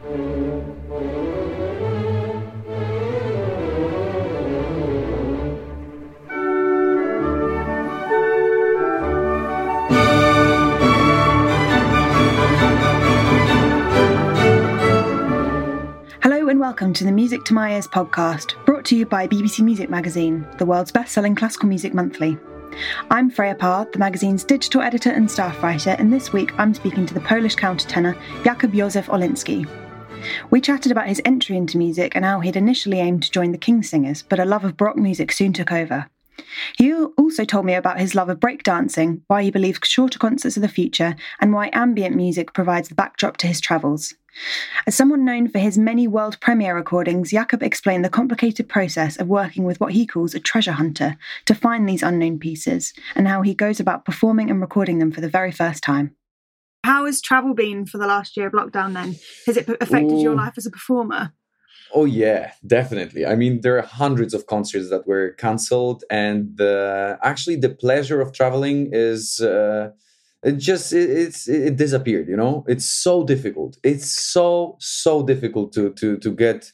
Hello and welcome to the Music to My Ears podcast, brought to you by BBC Music Magazine, the world's best selling classical music monthly. I'm Freya Parr, the magazine's digital editor and staff writer, and this week I'm speaking to the Polish countertenor Jakub Józef Orliński. We chatted about his entry into music and how he'd initially aimed to join the King's Singers, but a love of Baroque music soon took over. He also told me about his love of breakdancing, why he believes shorter concerts are the future, and why ambient music provides the backdrop to his travels. As someone known for his many world premiere recordings, Jakub explained the complicated process of working with what he calls a treasure hunter to find these unknown pieces, and how he goes about performing and recording them for the very first time. How has travel been for the last year of lockdown then? Has it affected Ooh. your life as a performer? Oh yeah, definitely. I mean, there are hundreds of concerts that were cancelled, and uh, actually, the pleasure of traveling is uh, it just it, it's it disappeared. You know, it's so difficult. It's so so difficult to to to get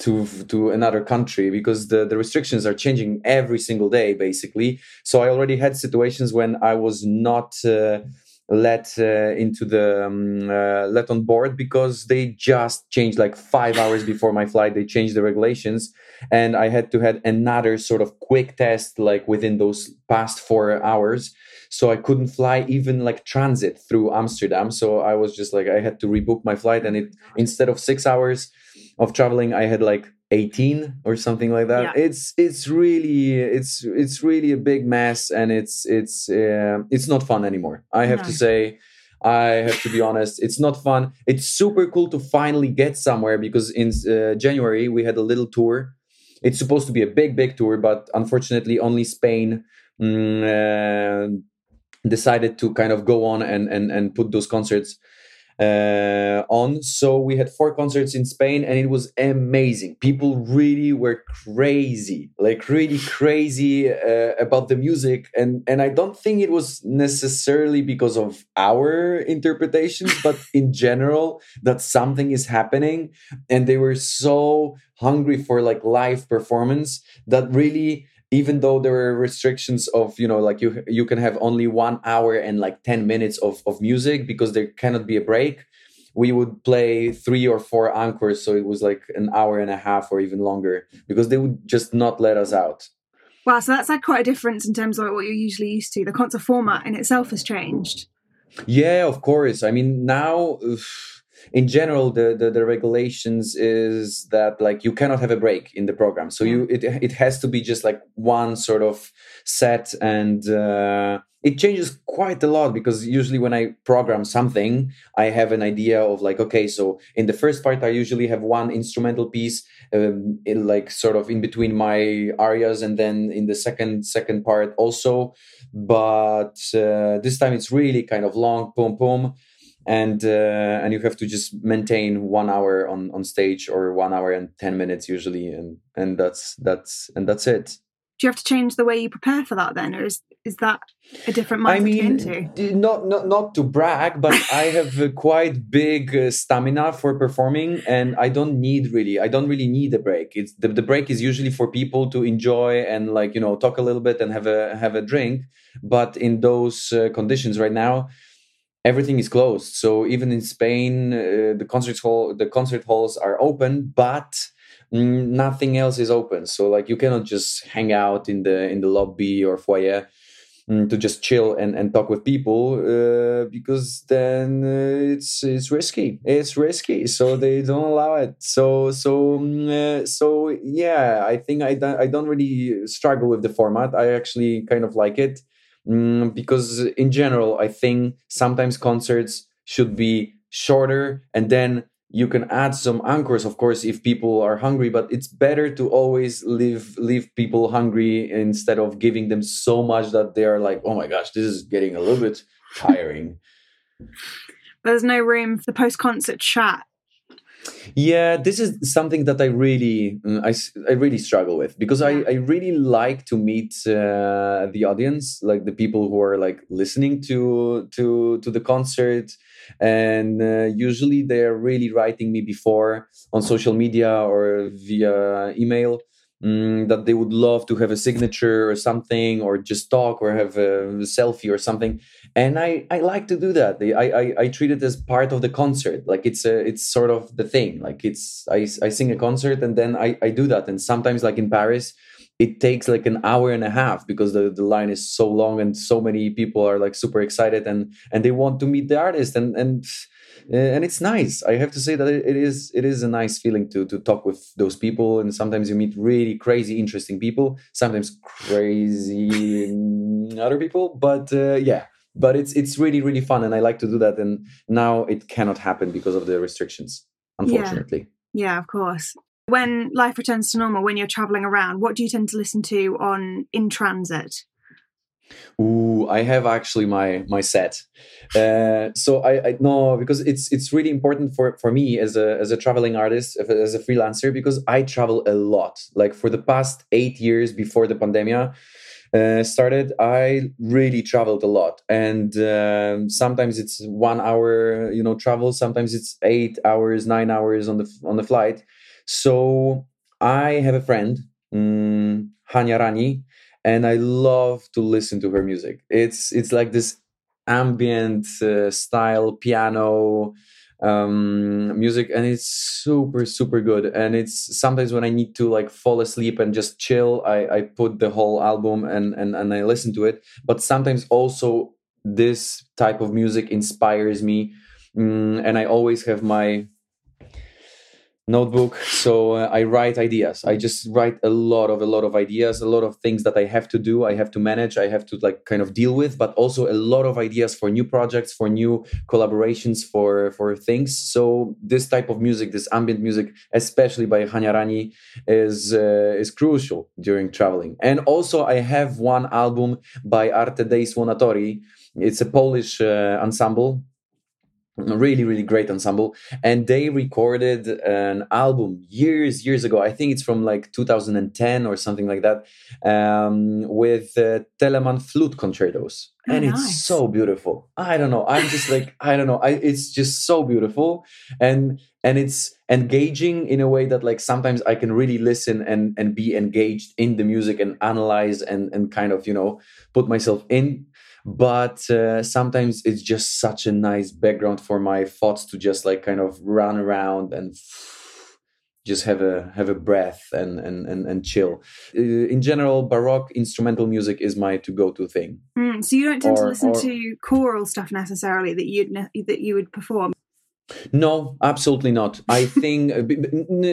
to to another country because the the restrictions are changing every single day, basically. So I already had situations when I was not. Uh, let uh, into the um, uh, let on board because they just changed like five hours before my flight. They changed the regulations and i had to had another sort of quick test like within those past four hours. So i couldn't fly even like transit through amsterdam. So i was just like i had to rebook my flight and it instead of six hours of traveling i had like 18 or something like that. Yeah. it's it's really it's it's really a big mess and it's it's uh, it's not fun anymore. I have no. to say i have to be honest it's not fun. It's super cool to finally get somewhere because in uh, january we had a little tour. It's supposed to be a big big tour but unfortunately only spain uh, decided to kind of go on and and and put those concerts uh, on. So we had four concerts in Spain and it was amazing. People really were crazy, like really crazy uh, about the music. And, and I don't think it was necessarily because of our interpretations, but in general, that something is happening. And they were so hungry for like live performance that really even though there were restrictions of you know like you you can have only one hour and like 10 minutes of, of music because there cannot be a break we would play three or four anchors so it was like an hour and a half or even longer because they would just not let us out. Wow so that's like quite a difference in terms of what you're usually used to. The concert format in itself has changed. Yeah of course. I mean now in general the, the, the regulations is that like you cannot have a break in the program. So you it, it has to be just like one sort of set and uh, it changes quite a lot because usually when i program something i have an idea of like okay so in the first part i usually have one instrumental piece um, in like sort of in between my arias and then in the second second part also. But uh, this time it's really kind of long boom boom and uh, and you have to just maintain one hour on on stage or one hour and 10 minutes usually and and that's that's and that's it. Do you have to change the way you prepare for that then or is is that a different mindset I mean, to? not, not not to brag but i have a quite big uh, stamina for performing and i don't need really i don't really need a break. It's the, the break is usually for people to enjoy and like you know talk a little bit and have a have a drink. But in those uh, conditions right now everything is closed. So even in spain uh, the concert hall the concert halls are open but nothing else is open. So like you cannot just hang out in the in the lobby or foyer mm, to just chill and, and talk with people uh, because then uh, it's it's risky. It's risky. So they don't allow it. So so mm, uh, so yeah i think i don't, i don't really struggle with the format. I actually kind of like it mm, because in general i think sometimes concerts should be shorter and then you can add some anchors of course if people are hungry but it's better to always leave leave people hungry instead of giving them so much that they are like oh my gosh this is getting a little bit tiring. There's no room for post concert chat yeah this is something that i really mm, i, I really struggle with because I, I really like to meet uh, the audience like the people who are like listening to to to the concert. And uh, usually they're really writing me before on social media or via email mm, that they would love to have a signature or something or just talk or have a selfie or something. And i i like to do that. I i, I treat it as part of the concert. Like it's a it's sort of the thing. Like it's i i sing a concert and then i i do that. And sometimes like in paris it takes like an hour and a half because the, the line is so long and so many people are like super excited and and they want to meet the artist. And and and it's nice. I have to say that it is it is a nice feeling to to talk with those people. And sometimes you meet really crazy interesting people sometimes crazy other people. But uh, yeah but it's it's really really fun. And i like to do that. And now it cannot happen because of the restrictions unfortunately. Yeah, yeah of course. When life returns to normal, when you're traveling around, what do you tend to listen to on in transit? Ooh, I have actually my my set. Uh, so I, I no because it's it's really important for for me as a as a traveling artist as a freelancer because I travel a lot. Like for the past eight years before the pandemic uh, started, I really traveled a lot, and um, sometimes it's one hour, you know, travel. Sometimes it's eight hours, nine hours on the on the flight so I have a friend, um, Hania Rani, and I love to listen to her music. It's it's like this ambient uh, style piano um music and it's super super good and it's sometimes when i need to like fall asleep and just chill i i put the whole album and and, and i listen to it but sometimes also this type of music inspires me mm, and i always have my notebook. So uh, i write ideas. I just write a lot of a lot of ideas a lot of things that i have to do i have to manage i have to like kind of deal with but also a lot of ideas for new projects for new collaborations for for things. So this type of music this ambient music especially by Hania Rani is uh, is crucial during traveling. And also i have one album by arte dei suonatori. It's a polish uh, ensemble really really great ensemble. And they recorded an album years years ago. I think it's from like 2010 or something like that um, with uh, telemann flute concertos. Oh, and nice. it's so beautiful. I don't know. I'm just like i don't know. I, it's just so beautiful. And and it's engaging in a way that like sometimes i can really listen and and be engaged in the music and analyze and and kind of you know put myself in but uh, sometimes it's just such a nice background for my thoughts to just like kind of run around and just have a have a breath and and and, and chill. Uh, in general baroque instrumental music is my to go to thing. Mm, so you don't tend or, to listen or, to choral stuff necessarily that you'd that you would perform No, absolutely not. I think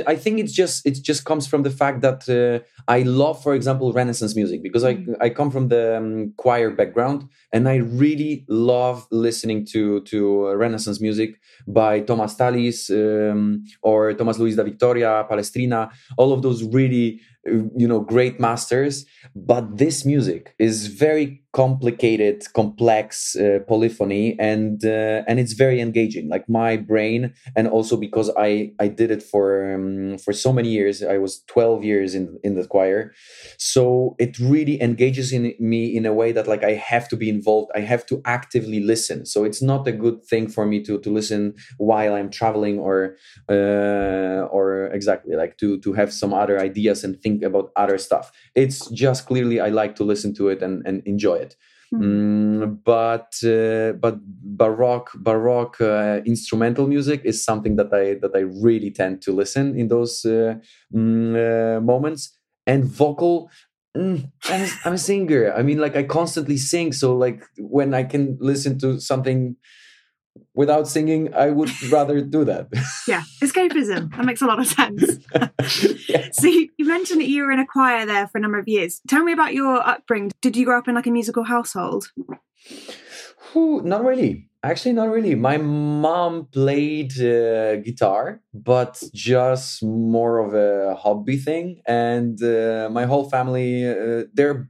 I think it's just it just comes from the fact that uh, I love, for example, Renaissance music because I I come from the um, choir background and I really love listening to to Renaissance music by Thomas Tallis um, or Thomas Luis da Victoria, Palestrina, all of those really you know great masters but this music is very complicated complex uh, polyphony and uh, and it's very engaging. Like my brain and also because i i did it for um, for so many years i was 12 years in in the choir. So it really engages in me in a way that like i have to be involved i have to actively listen. So it's not a good thing for me to to listen while i'm traveling or uh, or exactly like to to have some other ideas and think about other stuff it's just clearly i like to listen to it and and enjoy it Mm, but uh, but baroque baroque uh, instrumental music is something that I that I really tend to listen in those uh, mm, uh moments. And vocal, mm, I'm, I'm a singer. I mean, like I constantly sing, so like when I can listen to something without singing, I would rather do that. yeah, escapism. That makes a lot of sense. yes. So you, mentioned that you were in a choir there for a number of years. Tell me about your upbringing. Did you grow up in like a musical household? Ooh, not really. Actually, not really. My mom played uh, guitar, but just more of a hobby thing. And uh, my whole family, uh, they're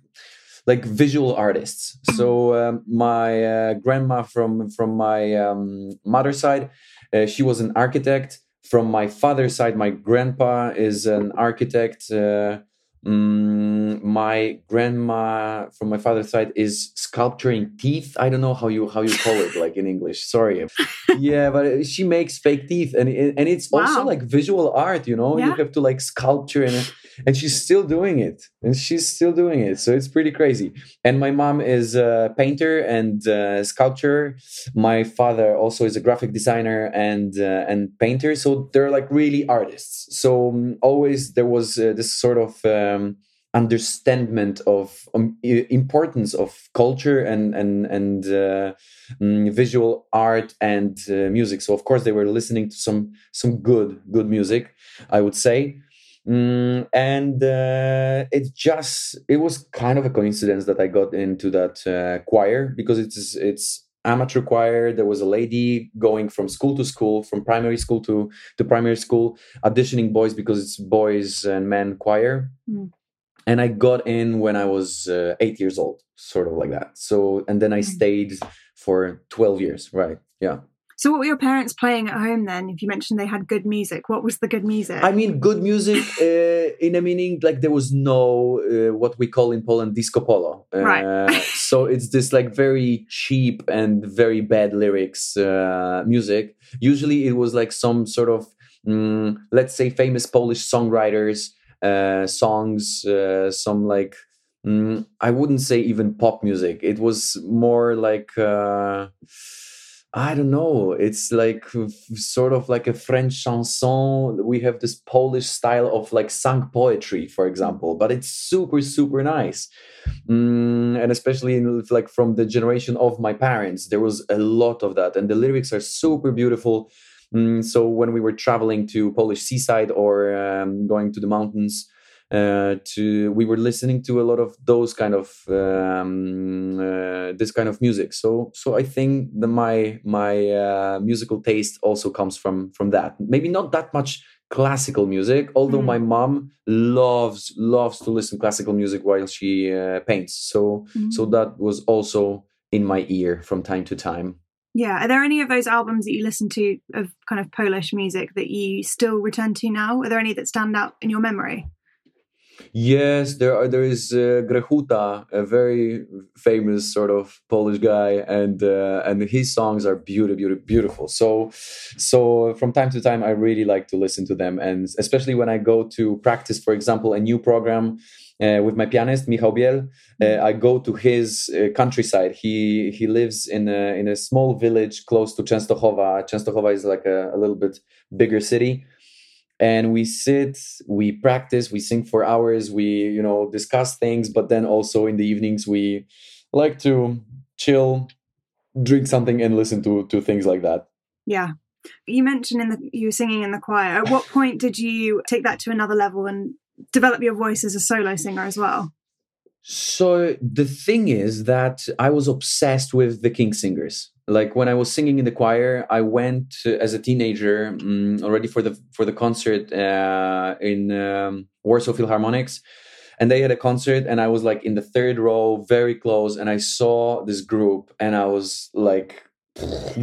like visual artists. So um, my uh, grandma from from my um, mother's side, uh, she was an architect. From my father's side, my grandpa is an architect. Uh, mm, my grandma from my father's side is sculpturing teeth. I don't know how you how you call it like in English. Sorry. yeah, but she makes fake teeth, and and it's wow. also like visual art. You know, yeah. you have to like sculpture and and she's still doing it and she's still doing it so it's pretty crazy and my mom is a painter and uh, sculptor my father also is a graphic designer and uh, and painter so they're like really artists so um, always there was uh, this sort of um, understanding of um, importance of culture and and and uh, um, visual art and uh, music. So of course they were listening to some some good good music i would say. Mm, and uh, it's just it was kind of a coincidence that I got into that uh, choir because it's it's amateur choir. There was a lady going from school to school, from primary school to to primary school, auditioning boys because it's boys and men choir. Mm. And I got in when I was uh, eight years old, sort of like that. So, and then I mm. stayed for 12 years, right? Yeah. So, what were your parents playing at home then? If you mentioned they had good music, what was the good music? I mean, good music uh, in a meaning like there was no uh, what we call in Poland disco polo. Uh, right. so it's this like very cheap and very bad lyrics uh, music. Usually, it was like some sort of mm, let's say famous Polish songwriters uh, songs, uh, some like. Mm, I wouldn't say even pop music. It was more like I don't know. It's like sort of like a French chanson. We have this Polish style of like sung poetry, for example, but it's super, super nice. Mm, and especially in, like from the generation of my parents, there was a lot of that. And the lyrics are super beautiful. Mm, so when we were traveling to Polish seaside or um, going to the mountains, uh, to we were listening to a lot of those kind of um, uh, this kind of music. So so I think the my my uh, musical taste also comes from from that. Maybe not that much classical music, although mm. my mom loves loves to listen classical music while she uh, paints. So mm. so that was also in my ear from time to time. Yeah. Are there any of those albums that you listen to of kind of Polish music that you still return to now? Are there any that stand out in your memory? Yes, there are. There is uh, Grechuta, a very famous sort of Polish guy, and uh, and his songs are beautiful, beautiful, beautiful. So, so from time to time, I really like to listen to them, and especially when I go to practice, for example, a new program uh, with my pianist Michał Biel. Uh, I go to his uh, countryside. He he lives in a in a small village close to Częstochowa. Częstochowa is like a, a little bit bigger city and we sit we practice we sing for hours we you know discuss things but then also in the evenings we like to chill drink something and listen to to things like that yeah You mentioned in the you were singing in the choir. At what point did you take that to another level and develop your voice as a solo singer as well? So the thing is that I was obsessed with the King's singers. Like when I was singing in the choir, I went as a teenager um, already for the for the concert uh, in um, Warsaw Philharmonics, and they had a concert, and I was like in the third row, very close, and I saw this group, and I was like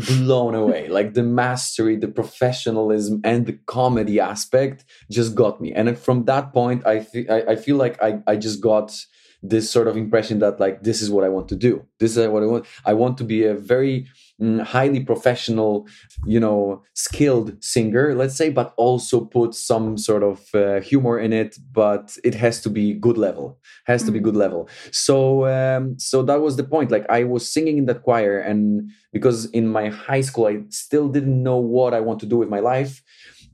blown away. Like the mastery the professionalism and the comedy aspect just got me. And from that point i, th- I, I feel like I, I just got this sort of impression that like this is what I want to do. This is what I want. I want to be a very mm, highly professional, you know, skilled singer, let's say, but also put some sort of uh, humor in it. But it has to be good level. Has to mm-hmm. be good level. So um, so that was the point. Like I was singing in that choir, and because in my high school I still didn't know what I want to do with my life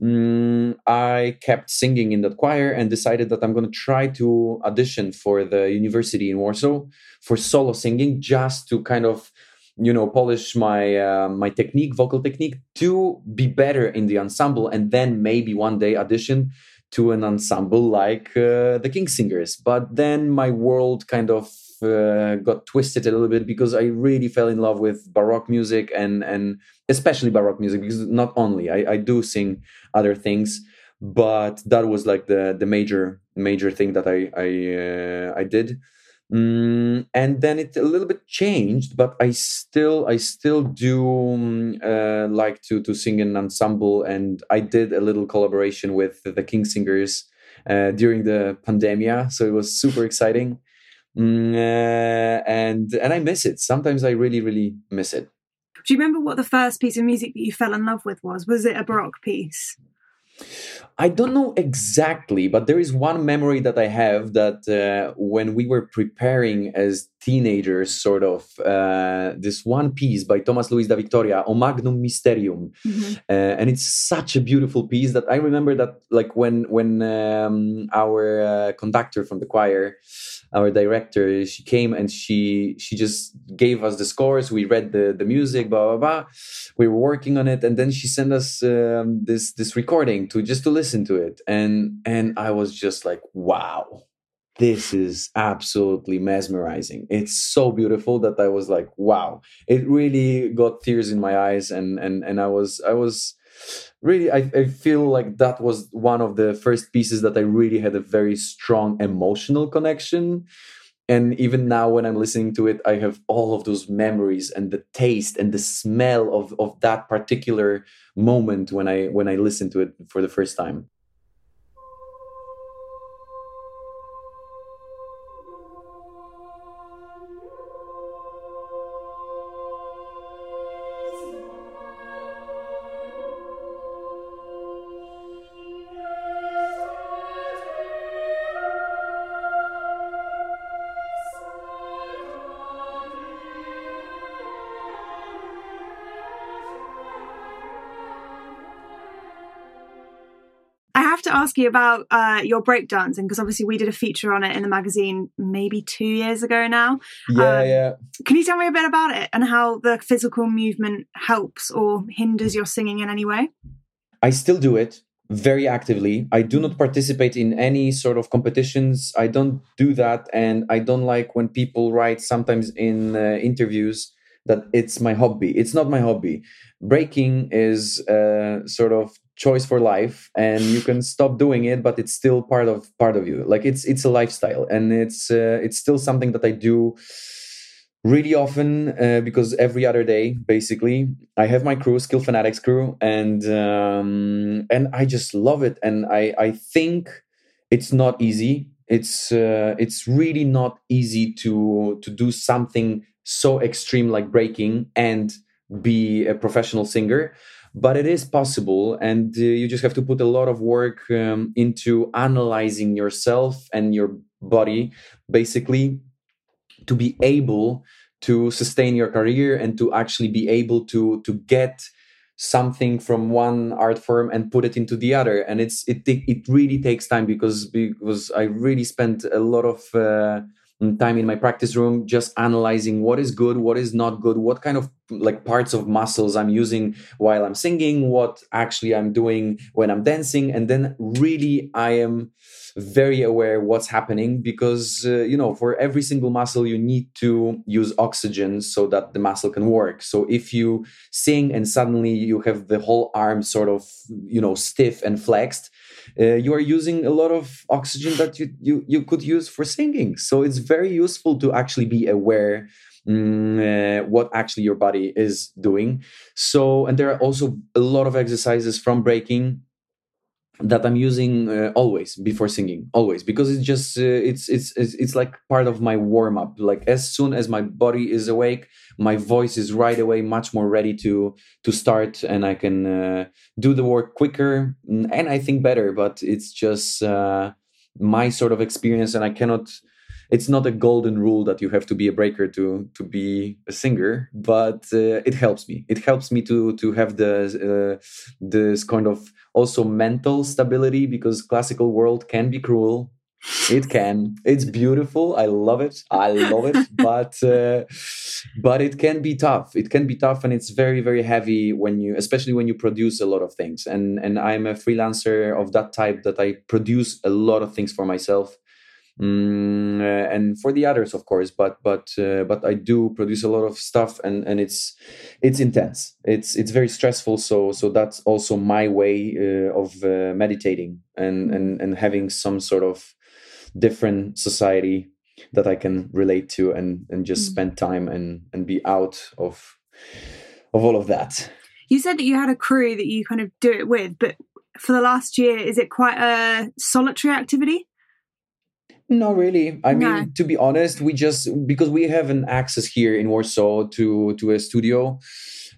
mm, I kept singing in that choir and decided that I'm going to try to audition for the university in Warsaw for solo singing, just to kind of you know polish my uh, my technique vocal technique to be better in the ensemble and then maybe one day audition to an ensemble like uh, the king's singers. But then my world kind of uh, got twisted a little bit because I really fell in love with baroque music and and especially baroque music because not only I, I do sing other things, but that was like the the major major thing that I I uh, I did. Mm, and then it a little bit changed, but I still I still do um, uh, like to to sing in ensemble, and I did a little collaboration with the King's Singers uh, during the pandemia, so it was super exciting. Mm, uh, and and I miss it. Sometimes I really really miss it. Do you remember what the first piece of music that you fell in love with was? Was it a baroque piece? I don't know exactly, but there is one memory that I have that uh, when we were preparing as teenagers, sort of, uh, this one piece by Thomas Luis da Victoria, O Magnum Mysterium, mm-hmm. uh, and it's such a beautiful piece that I remember that, like when when um, our uh, conductor from the choir our director she came and she she just gave us the scores. We read the the music blah blah blah. We were working on it. And then she sent us um, this this recording to just to listen to it. And and i was just like wow this is absolutely mesmerizing. It's so beautiful that i was like wow. It really got tears in my eyes and and and i was i was really I, I feel like that was one of the first pieces that i really had a very strong emotional connection. And even now when i'm listening to it i have all of those memories and the taste and the smell of, of that particular moment when i when i listen to it for the first time ask you about uh, your breakdancing because obviously we did a feature on it in the magazine maybe two years ago now. Yeah, um, yeah. Can you tell me a bit about it and how the physical movement helps or hinders your singing in any way? I still do it very actively. I do not participate in any sort of competitions. I don't do that. And I don't like when people write sometimes in uh, interviews that it's my hobby. It's not my hobby. Breaking is uh, sort of choice for life and you can stop doing it but it's still part of part of you. Like it's it's a lifestyle and it's uh, it's still something that i do really often uh, because every other day basically i have my crew skill fanatics crew and um, and i just love it. And i i think it's not easy. It's uh, it's really not easy to to do something so extreme like breaking and be a professional singer but it is possible and uh, you just have to put a lot of work um, into analyzing yourself and your body basically to be able to sustain your career and to actually be able to to get something from one art form and put it into the other. And it's it it really takes time because because i really spent a lot of uh, time in my practice room just analyzing what is good what is not good what kind of like parts of muscles i'm using while i'm singing what actually i'm doing when i'm dancing and then really i am very aware what's happening because uh, you know for every single muscle you need to use oxygen so that the muscle can work. So if you sing and suddenly you have the whole arm sort of you know stiff and flexed uh, you are using a lot of oxygen that you, you you could use for singing. So it's very useful to actually be aware mm, uh, what actually your body is doing. So and there are also a lot of exercises from breaking that I'm using uh, always before singing, always because it's just uh, it's, it's it's it's like part of my warm up. Like as soon as my body is awake, my voice is right away much more ready to to start, and I can uh, do the work quicker and I think better. But it's just uh, my sort of experience, and I cannot it's not a golden rule that you have to be a breaker to to be a singer but uh, it helps me. It helps me to to have the uh, this kind of also mental stability because classical world can be cruel. It can. It's beautiful. I love it. I love it. But uh, but it can be tough. It can be tough and it's very very heavy when you especially when you produce a lot of things. And and i'm a freelancer of that type that i produce a lot of things for myself mm, uh, and for the others of course but but uh, but i do produce a lot of stuff and and it's it's intense. It's it's very stressful so so that's also my way uh, of uh, meditating and and and having some sort of different society that i can relate to and and just mm. spend time and and be out of of all of that. You said that you had a crew that you kind of do it with but for the last year is it quite a solitary activity not really. I no. mean, to be honest, we just because we have an access here in Warsaw to to a studio,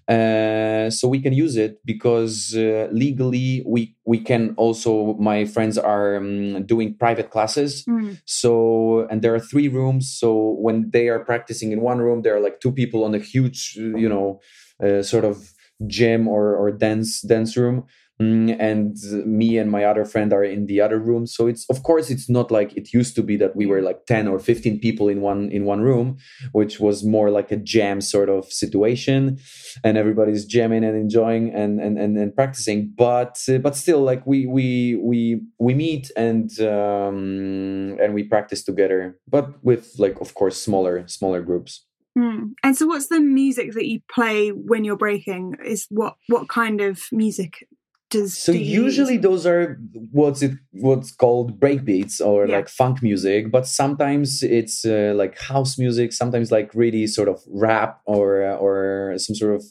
uh, so we can use it because uh, legally we we can also. My friends are um, doing private classes, mm. so and there are three rooms. So when they are practicing in one room, there are like two people on a huge, you know, uh, sort of gym or or dance dance room and me and my other friend are in the other room. So it's of course it's not like it used to be that we were like 10 or 15 people in one in one room which was more like a jam sort of situation. And everybody's jamming and enjoying and and and, and practicing. But uh, but still like we we we we meet and um and we practice together but with like of course smaller smaller groups. Mm. And so, what's the music that you play when you're breaking? Is what what kind of music does so usually those are what's it what's called breakbeats or yeah. like funk music but sometimes it's uh, like house music sometimes like really sort of rap or or some sort of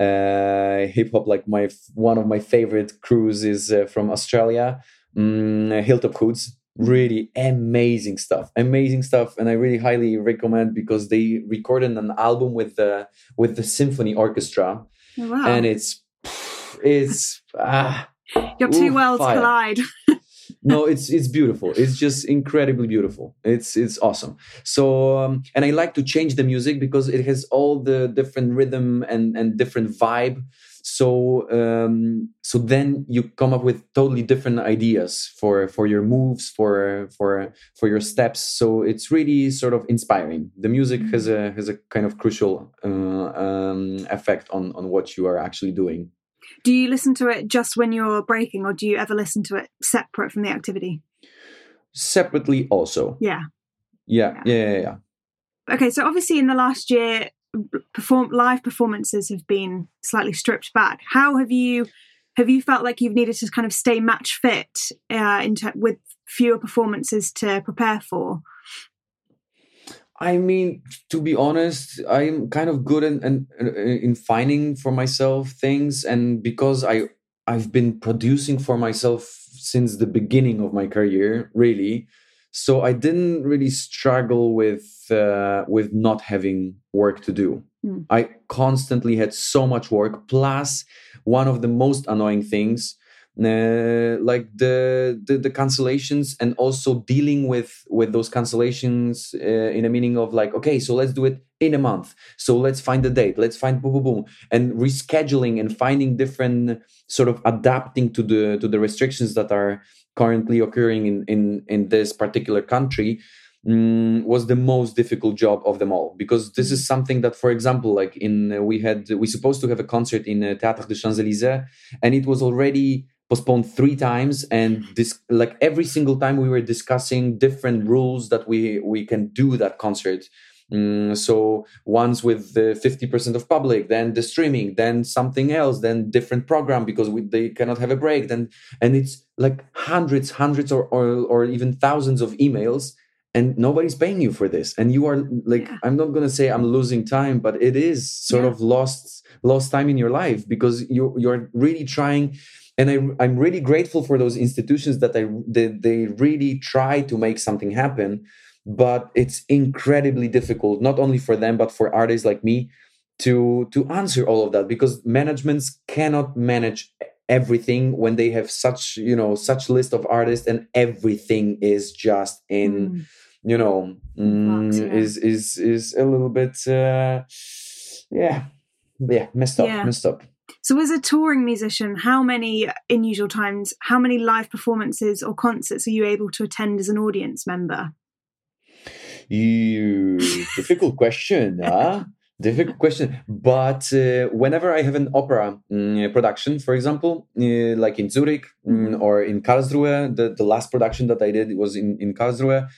uh, hip hop like my one of my favorite crews is uh, from australia mm, hilltop hoods really amazing stuff amazing stuff and i really highly recommend because they recorded an album with the with the symphony orchestra oh, wow. and it's it's ah, your two ooh, worlds fire. collide. no, it's it's beautiful. It's just incredibly beautiful. It's it's awesome. So um, and I like to change the music because it has all the different rhythm and and different vibe. So um, so then you come up with totally different ideas for for your moves for for for your steps. So it's really sort of inspiring. The music has a has a kind of crucial uh, um, effect on on what you are actually doing. Do you listen to it just when you're breaking, or do you ever listen to it separate from the activity? Separately, also. Yeah. Yeah. Yeah. Yeah. yeah, yeah. Okay, so obviously in the last year, perform live performances have been slightly stripped back. How have you have you felt like you've needed to kind of stay match fit uh, in with fewer performances to prepare for? I mean, to be honest, I'm kind of good in, in, in finding for myself things, and because I I've been producing for myself since the beginning of my career, really. So I didn't really struggle with uh, with not having work to do. Mm. I constantly had so much work. Plus, one of the most annoying things uh, like the, the, the cancellations and also dealing with with those cancellations uh, in a meaning of like okay so let's do it in a month. So let's find the date. Let's find boom boom boom. And rescheduling and finding different sort of adapting to the to the restrictions that are currently occurring in in in this particular country mm, was the most difficult job of them all. Because this is something that for example like in uh, we had we supposed to have a concert in uh, Théâtre des Champs-Élysées and it was already postponed three times and this like every single time we were discussing different rules that we we can do that concert Mm, so once with the 50% of public, then the streaming, then something else, then different program because we, they cannot have a break. Then and it's like hundreds, hundreds, or or, or even thousands of emails, and nobody's paying you for this. And you are like, yeah. I'm not gonna say I'm losing time, but it is sort yeah. of lost lost time in your life because you you're really trying and I, am really grateful for those institutions that I they, they really try to make something happen but it's incredibly difficult not only for them but for artists like me to to answer all of that because managements cannot manage everything when they have such you know such list of artists and everything is just in mm. you know mm, Box, yeah. is is is a little bit uh yeah yeah messed up yeah. messed up so, as a touring musician, how many, in usual times, how many live performances or concerts are you able to attend as an audience member? You difficult question, huh? difficult question but uh, whenever i have an opera mm, production for example uh, like in zurich mm, mm-hmm. or in karlsruhe the, the last production that i did was in, in karlsruhe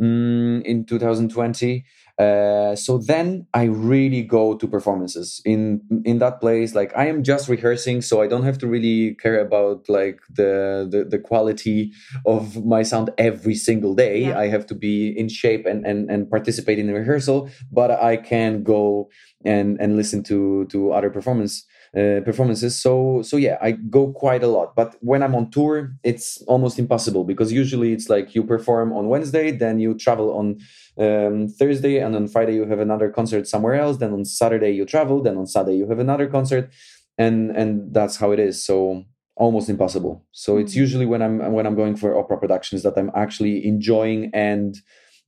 mm, in 2020 uh, so then I really go to performances in in that place. Like I am just rehearsing, so I don't have to really care about like the the, the quality of my sound every single day. Yeah. I have to be in shape and and and participate in the rehearsal, but I can go and and listen to to other performance uh, performances. So so yeah, I go quite a lot. But when I'm on tour, it's almost impossible because usually it's like you perform on Wednesday, then you travel on um, Thursday, and on Friday you have another concert somewhere else. Then on Saturday you travel. Then on Saturday you have another concert, and and that's how it is. So almost impossible. So it's mm-hmm. usually when I'm when I'm going for opera productions that I'm actually enjoying and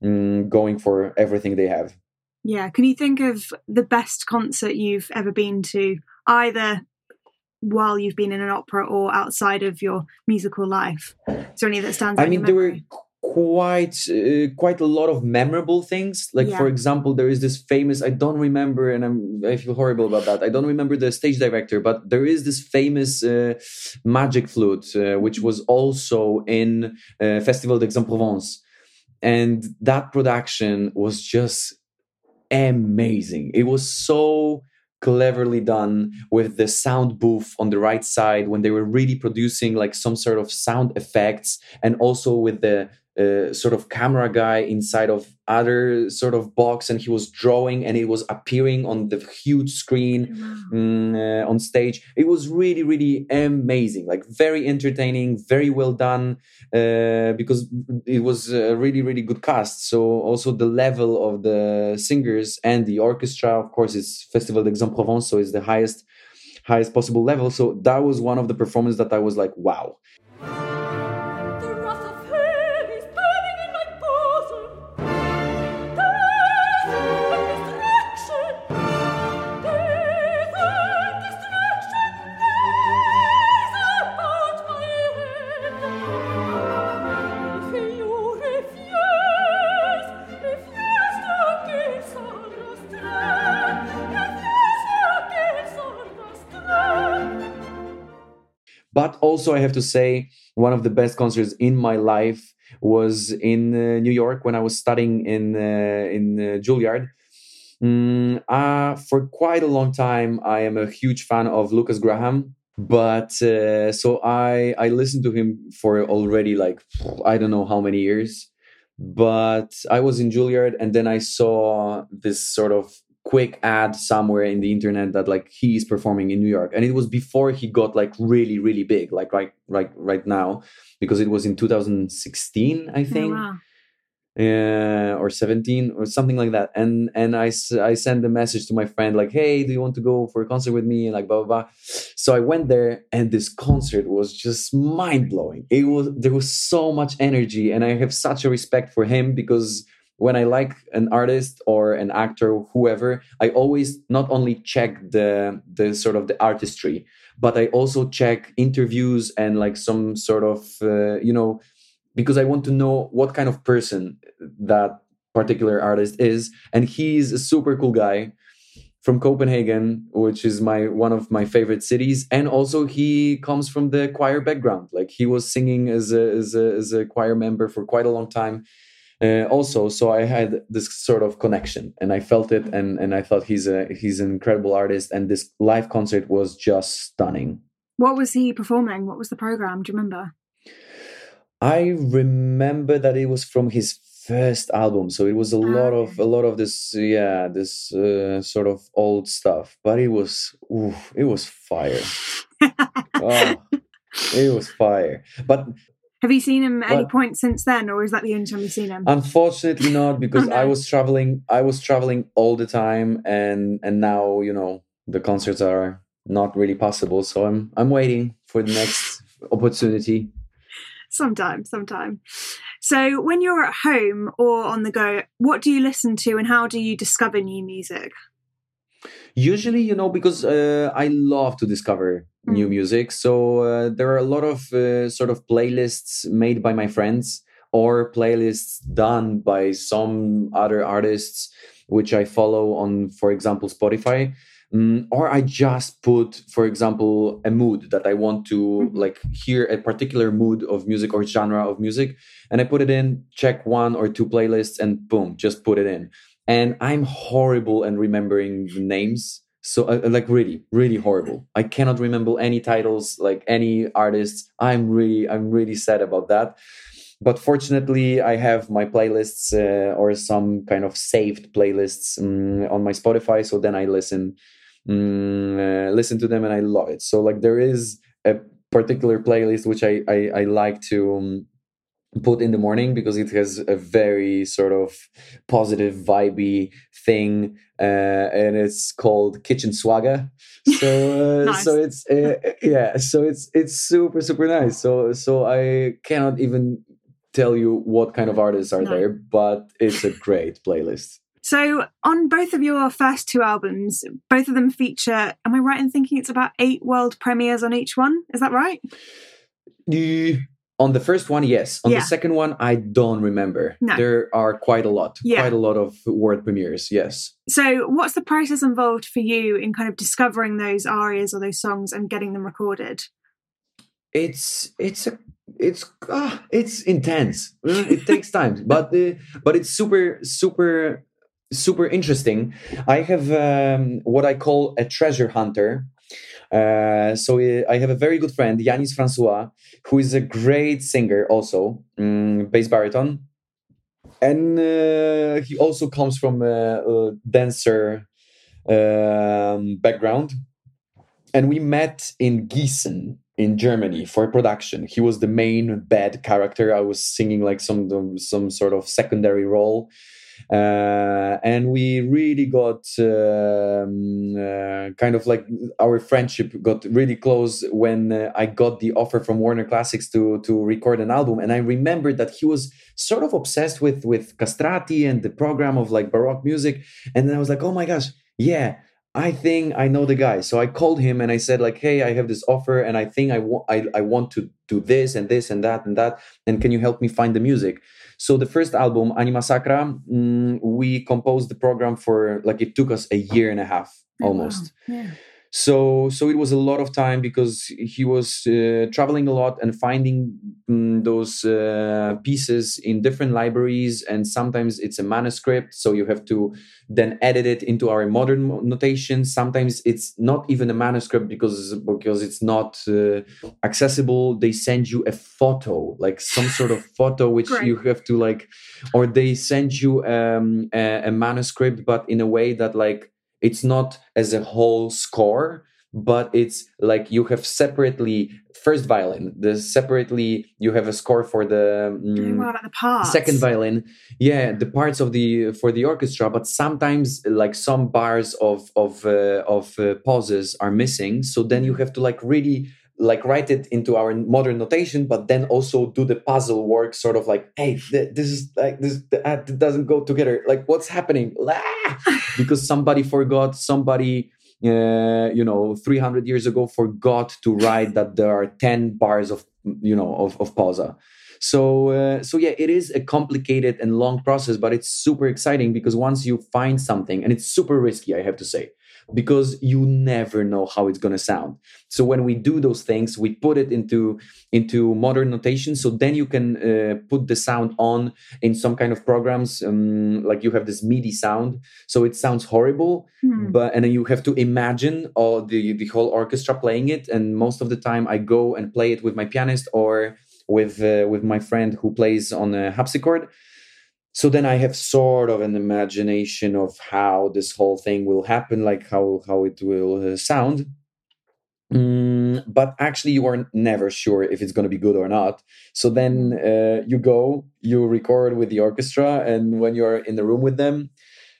mm, going for everything they have. Yeah. Can you think of the best concert you've ever been to, either while you've been in an opera or outside of your musical life? Is there any that stands out? I mean, there were quite uh, quite a lot of memorable things like yeah. for example there is this famous i don't remember and i'm i feel horrible about that i don't remember the stage director but there is this famous uh, magic flute uh, which was also in uh, festival d'Aix-en-Provence and that production was just amazing it was so cleverly done with the sound booth on the right side when they were really producing like some sort of sound effects and also with the uh, sort of camera guy inside of other sort of box and he was drawing and it was appearing on the huge screen mm, uh, on stage. It was really really amazing like very entertaining very well done uh, because it was a really really good cast. So also the level of the singers and the orchestra of course it's festival d'Aix-en-Provence so it's the highest highest possible level. So that was one of the performances that i was like wow also, I have to say, one of the best concerts in my life was in uh, New York when I was studying in uh, in uh, Juilliard. Mm, uh, for quite a long time, I am a huge fan of Lukas Graham. But uh, so I I listened to him for already like I don't know how many years. But I was in Juilliard, and then I saw this sort of quick ad somewhere in the internet that like he's performing in New York. And it was before he got like really really big like right right right now because it was in 2016 I think. oh, wow. uh, or 17 or something like that. And and I I sent a message to my friend like hey do you want to go for a concert with me? And like blah blah blah. So I went there and this concert was just mind blowing it was there was so much energy and I have such a respect for him because when I like an artist or an actor, whoever, I always not only check the the sort of the artistry, but I also check interviews and like some sort of uh, you know because I want to know what kind of person that particular artist is. And he's a super cool guy from Copenhagen, which is my one of my favorite cities, and also he comes from the choir background. Like he was singing as a as a, as a choir member for quite a long time, uh, also. So I had this sort of connection, and I felt it, and and I thought he's a he's an incredible artist, and this live concert was just stunning. What was he performing? What was the program? Do you remember? I remember that it was from his first album so it was a lot of a lot of this yeah this uh, sort of old stuff but it was ooh, it was fire oh, it was fire but have you seen him at any point since then or is that the only time you've seen him unfortunately not because oh, no. i was traveling i was traveling all the time and and now you know the concerts are not really possible so i'm i'm waiting for the next opportunity sometime sometime so, when you're at home or on the go, what do you listen to and how do you discover new music? Usually, you know, because uh, I love to discover mm. new music. So, uh, there are a lot of uh, sort of playlists made by my friends or playlists done by some other artists, which I follow on, for example, Spotify. Mm, or I just put, for example, a mood that I want to mm-hmm. like hear a particular mood of music or genre of music, and I put it in, check one or two playlists, and boom, just put it in. And I'm horrible and remembering names. So, uh, like, really, really horrible. I cannot remember any titles, like any artists. I'm really, I'm really sad about that but fortunately i have my playlists uh, or some kind of saved playlists um, on my spotify so then i listen mm, uh, listen to them and I love it. So like there is a particular playlist which I I, I like to. Um, put in the morning because it has a very sort of positive vibey thing uh, and it's called kitchen swagger so uh, nice. so it's uh, yeah so it's it's super super nice so so i cannot even tell you what kind of artists are no. there but it's a great playlist so, on both of your first two albums, both of them feature, am I right in thinking it's about eight world premieres on each one? Is that right? On the first one, yes. On yeah. the second one, I don't remember. No. There are quite a lot, yeah. quite a lot of world premieres, yes. So, what's the process involved for you in kind of discovering those arias or those songs and getting them recorded? It's it's a it's ah, it's intense. It takes time, but uh, but it's super super super interesting. I have um, what I call a treasure hunter. Uh, so uh, I have a very good friend, Yannis François, who is a great singer, also um, bass baritone, and uh, he also comes from a, a dancer um, background. And we met in Gießen in Germany for production. He was the main bad character. I was singing like some some sort of secondary role and we really got um, uh, kind of like our friendship got really close when uh, I got the offer from Warner Classics to to record an album. And I remember that he was sort of obsessed with with castrati and the program of like baroque music. And then I was like, oh my gosh, yeah. I think I know the guy. So I called him and I said like, "Hey, I have this offer and I think I want I, I want to do this and this and that and that and can you help me find the music?" So the first album, Anima Sacra, mm, we composed the program for like it took us a year and a half oh, almost. Wow. Yeah so so it was a lot of time because he was uh, traveling a lot and finding um, those uh, pieces in different libraries and sometimes it's a manuscript so you have to then edit it into our modern notation. Sometimes it's not even a manuscript because because it's not uh, accessible. They send you a photo like some sort of photo which you have to like or they send you um, a, a manuscript but in a way that like it's not as a whole score but it's like you have separately first violin the separately you have a score for the, mm, the second violin. Yeah the parts of the for the orchestra but sometimes like some bars of of uh, of uh, pauses are missing. So then you have to like really like write it into our modern notation but then also do the puzzle work sort of like hey th- this is like this uh, doesn't go together. Like what's happening? Because somebody forgot somebody uh, you know 300 years ago forgot to write that there are 10 bars of you know of, of pausa. So uh, so yeah it is a complicated and long process but it's super exciting because once you find something and it's super risky i have to say because you never know how it's going to sound. So when we do those things we put it into into modern notation. So then you can uh, put the sound on in some kind of programs um, like you have this midi sound. So it sounds horrible mm. but and then you have to imagine all the the whole orchestra playing it. And most of the time i go and play it with my pianist or with uh, with my friend who plays on a harpsichord so then i have sort of an imagination of how this whole thing will happen like how how it will uh, sound. Mm, but actually you are never sure if it's going to be good or not. So then uh, you go you record with the orchestra and when you're in the room with them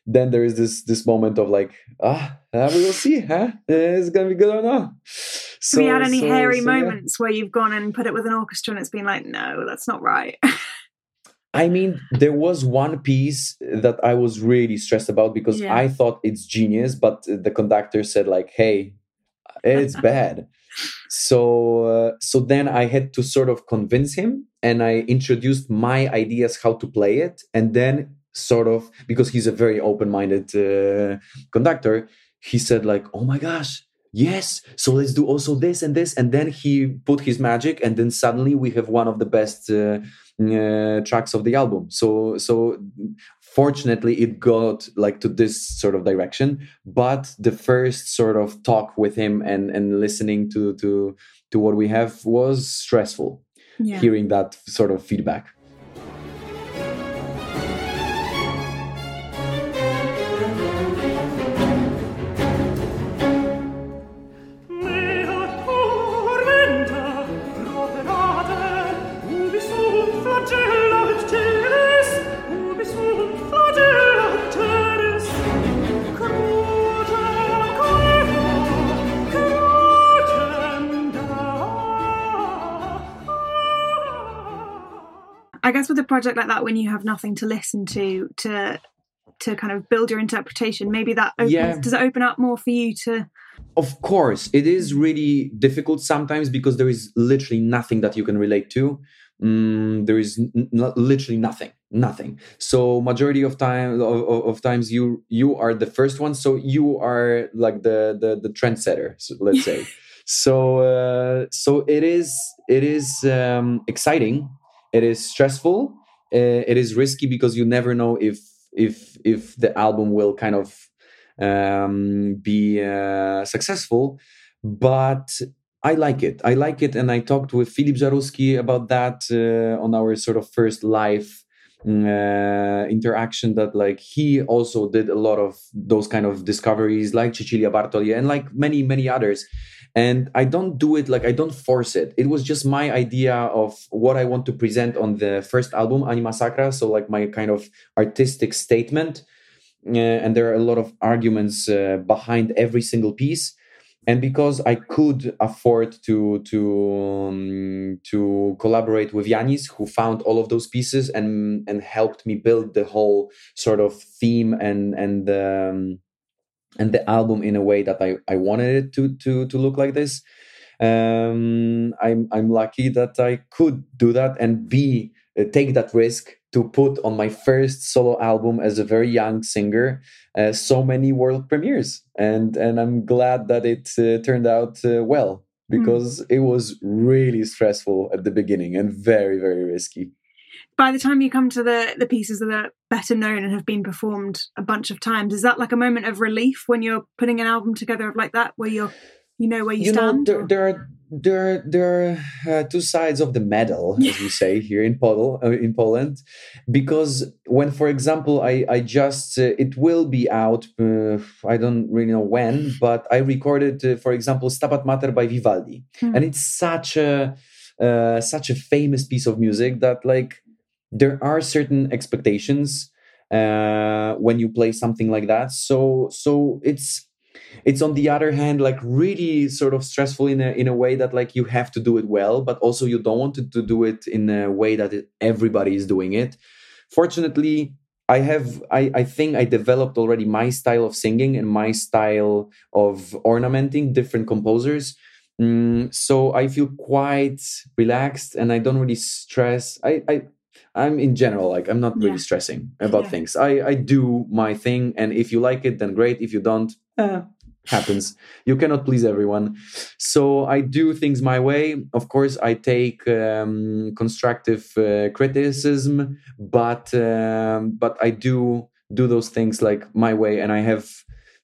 then there is this this moment of like ah uh, we will see huh? Is it going to be good or not? So, have you had any so, hairy so, moments yeah. where you've gone and put it with an orchestra and it's been like no that's not right I mean, there was one piece that I was really stressed about because yeah. I thought it's genius, but the conductor said like, "Hey, it's bad." So, uh, so then I had to sort of convince him, and I introduced my ideas how to play it, and then sort of because he's a very open-minded uh, conductor, he said like, "Oh my gosh." Yes, so let's do also this and this, and then he put his magic, and then suddenly we have one of the best uh, uh, tracks of the album. So so fortunately it got like to this sort of direction. But the first sort of talk with him and and listening to to to what we have was stressful. Yeah. Hearing that sort of feedback. Project like that, when you have nothing to listen to, to to kind of build your interpretation, maybe that opens, yeah. does it open up more for you to? Of course, it is really difficult sometimes because there is literally nothing that you can relate to. Mm, there is n- literally nothing nothing so majority of time of, of, times you you are the first one so you are like the the, the trendsetter let's say so uh, so it is it is um, exciting it is stressful uh, it is risky because you never know if if if the album will kind of um, be uh, successful but I like it. I like it, and I talked with Philippe Jaroussky about that uh, on our sort of first live mm, uh, interaction. That like he also did a lot of those kind of discoveries, like Cecilia Bartoli and like many many others and i don't do it like i don't force it. It was just my idea of what i want to present on the first album anima sacra so like my kind of artistic statement. Uh, and there are a lot of arguments uh, behind every single piece. And because i could afford to to um, to collaborate with yannis who found all of those pieces and and helped me build the whole sort of theme and and um, and the album in a way that I, I wanted it to to to look like this. Um, I'm I'm lucky that I could do that and be uh, take that risk to put on my first solo album as a very young singer uh, so many world premieres and and I'm glad that it uh, turned out uh, well hmm. because mm. it was really stressful at the beginning and very very risky by the time you come to the the pieces that are better known and have been performed a bunch of times, is that like a moment of relief when you're putting an album together like that, where you're you know where you, you stand? Know, there, there are there are, there are uh, two sides of the medal, as we say here in Podol, uh, in Poland, because when, for example, I I just uh, it will be out. Uh, I don't really know when, but I recorded, uh, for example, Stabat Mater by Vivaldi, mm. and it's such a uh, such a famous piece of music that like there are certain expectations uh, when you play something like that. So so it's it's on the other hand like really sort of stressful in a in a way that like you have to do it well, but also you don't want to, do it in a way that everybody is doing it. Fortunately, I have I, I think I developed already my style of singing and my style of ornamenting different composers. Mm, so I feel quite relaxed and I don't really stress. I, I I'm in general like I'm not really Yeah. stressing about Yeah. things. I I do my thing and if you like it then great. If you don't, eh, happens. You cannot please everyone. So I do things my way. Of course, I take um, constructive uh, criticism, but um, but I do do those things like my way, and I have.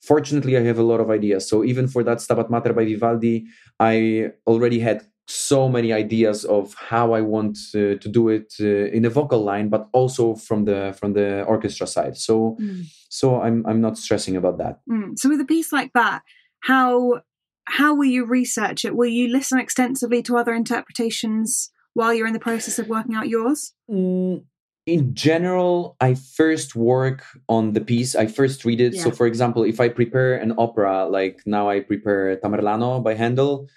Fortunately, I have a lot of ideas. So even for that Stabat Mater by Vivaldi, I already had so many ideas of how I want uh, to do it uh, in a vocal line, but also from the from the orchestra side. So Mm. so I'm I'm not stressing about that. Mm. So with a piece like that, how how will you research it? Will you listen extensively to other interpretations while you're in the process of working out yours? Mm, in general, I first work on the piece. I first read it. So, for example, if I prepare an opera, like now I prepare Tamerlano by Handel,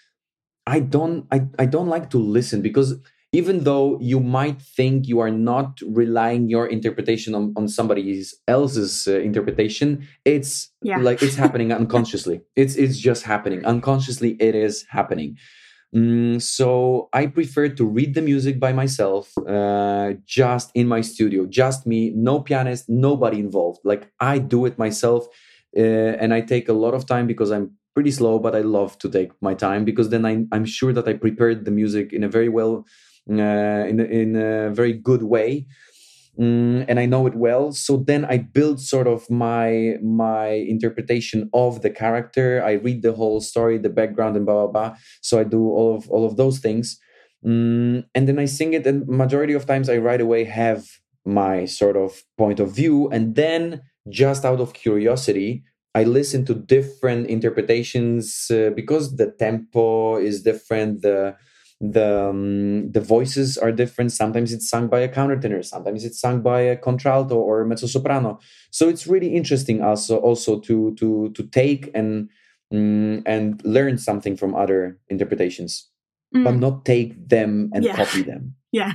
I don't, I, I don't like to listen because even though you might think you are not relying your interpretation on, on somebody else's uh, interpretation, it's Yeah. like it's happening unconsciously. It's it's just happening unconsciously. It is happening. Mm, so I prefer to read the music by myself, uh, just in my studio, just me, no pianist, nobody involved. Like I do it myself, uh, and I take a lot of time because I'm pretty slow, but I love to take my time because then I, I'm sure that I prepared the music in a very well, uh, in in a very good way. Mm, and I know it well. So then I build sort of my my interpretation of the character. I read the whole story, the background, and blah blah blah. So I do all of all of those things, mm, and then I sing it. And majority of times, I right away have my sort of point of view, and then just out of curiosity, I listen to different interpretations uh, because the tempo is different. The the um, the voices are different. Sometimes it's sung by a countertenor, sometimes it's sung by a contralto or mezzo soprano. So it's really interesting also also to to to take and mm, and learn something from other interpretations, but Mm. not take them and Yeah. copy them. Yeah.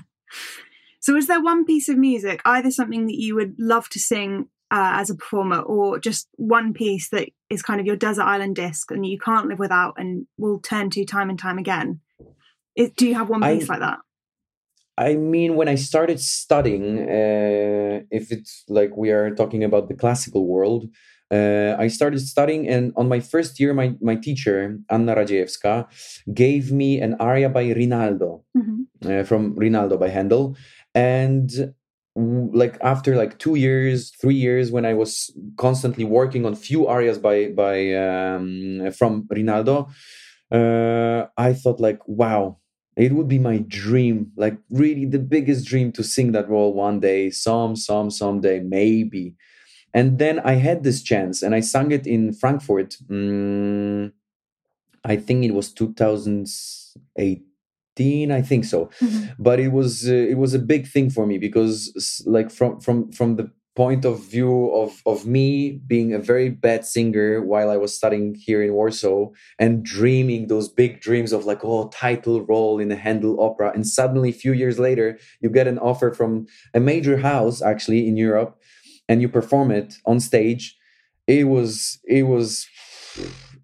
So, is there one piece of music, either something that you would love to sing uh, as a performer, or just one piece that is kind of your desert island disc and you can't live without and will turn to time and time again? Is, do you have one I- piece like that? I mean, when I started studying, uh, if it's like we are talking about the classical world, uh, I started studying, and on my first year, my, my teacher, Anna Radziejewska, gave me an aria by Rinaldo, hmm uh, from Rinaldo by Handel. And like after like two years, three years, when I was constantly working on few arias by by um, from Rinaldo, uh, I thought like, wow, it would be my dream, like really the biggest dream to sing that role one day, some, some, someday, maybe. And then I had this chance, and I sang it in Frankfurt. Mm, I think it was 2018. I think so hmm but it was uh, it was a big thing for me because like from from from the point of view of of me being a very bad singer while I was studying here in Warsaw and dreaming those big dreams of like oh title role in a Handel opera and suddenly a few years later you get an offer from a major house actually in Europe and you perform it on stage it was it was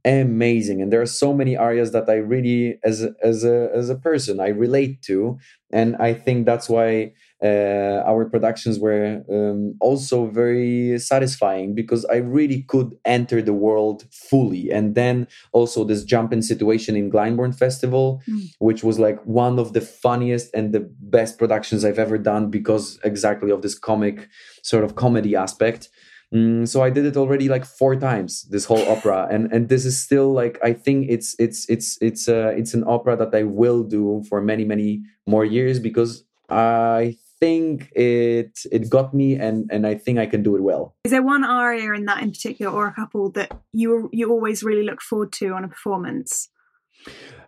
amazing and there are so many arias that i really as a, as a as a person i relate to and i think that's why uh, our productions were um, also very satisfying because i really could enter the world fully and then also this jump in situation in glyndebourne festival Mm. which was like one of the funniest and the best productions i've ever done because exactly of this comic sort of comedy aspect Mm, so I did it already like four times this whole opera, and and this is still like I think it's it's it's it's uh, it's an opera that I will do for many many more years because I think it it got me and and I think I can do it well. Is there one aria in that in particular, or a couple that you you always really look forward to on a performance?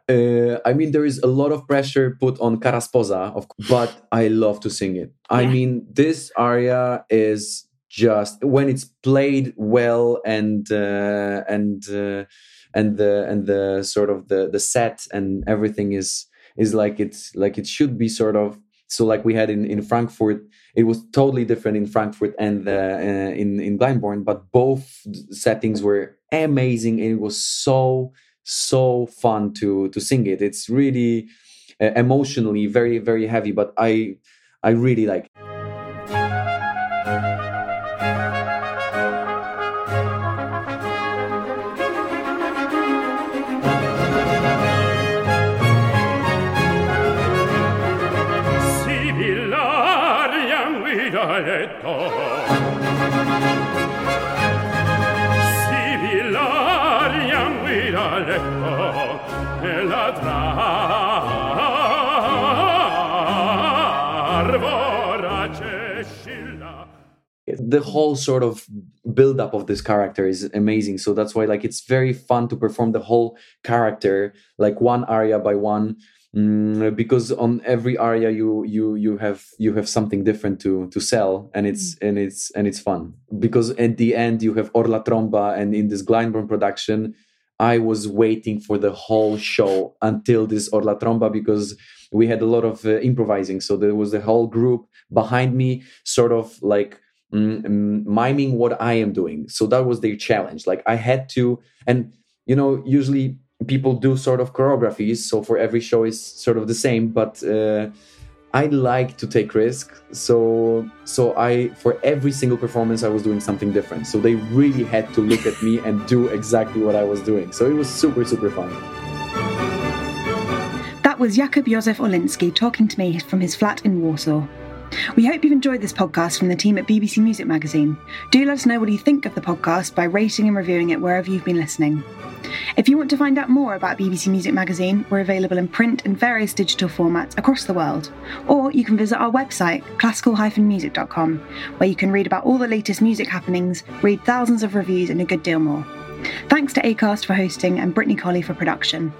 Uh, I mean, there is a lot of pressure put on Cara Sposa, of, but I love to sing it. I mean, this aria is just when it's played well and uh, and uh, and the and the sort of the the set and everything is is like it's like it should be sort of so like we had in, in frankfurt it was totally different in frankfurt and uh, in in glyndebourne but both settings were amazing and it was so so fun to to sing it. It's really uh, emotionally very very heavy but i i really like the whole sort of build up of this character is amazing. So that's why like it's very fun to perform the whole character like one aria by one mm, because on every aria you you you have you have something different to to sell and it's mm. and it's and it's fun. Because at the end you have Or la tromba and in this glyndebourne production i was waiting for the whole show until this Or la tromba because we had a lot of uh, improvising. So there was the whole group behind me sort of like miming what I am doing. So that was their challenge. Like I had to, and you know, usually people do sort of choreographies. So for every show is sort of the same, but uh, I like to take risks. So so I for every single performance I was doing something different. So they really had to look at me and do exactly what I was doing. So it was super super fun. That was Jakub Józef Orliński talking to me from his flat in Warsaw. We hope you've enjoyed this podcast from the team at BBC Music Magazine. Do let us know what you think of the podcast by rating and reviewing it wherever you've been listening. If you want to find out more about BBC Music Magazine, we're available in print and various digital formats across the world. Or you can visit our website, classical-music.com, where you can read about all the latest music happenings, read thousands of reviews, and a good deal more. Thanks to ACAST for hosting and Brittany Colley for production.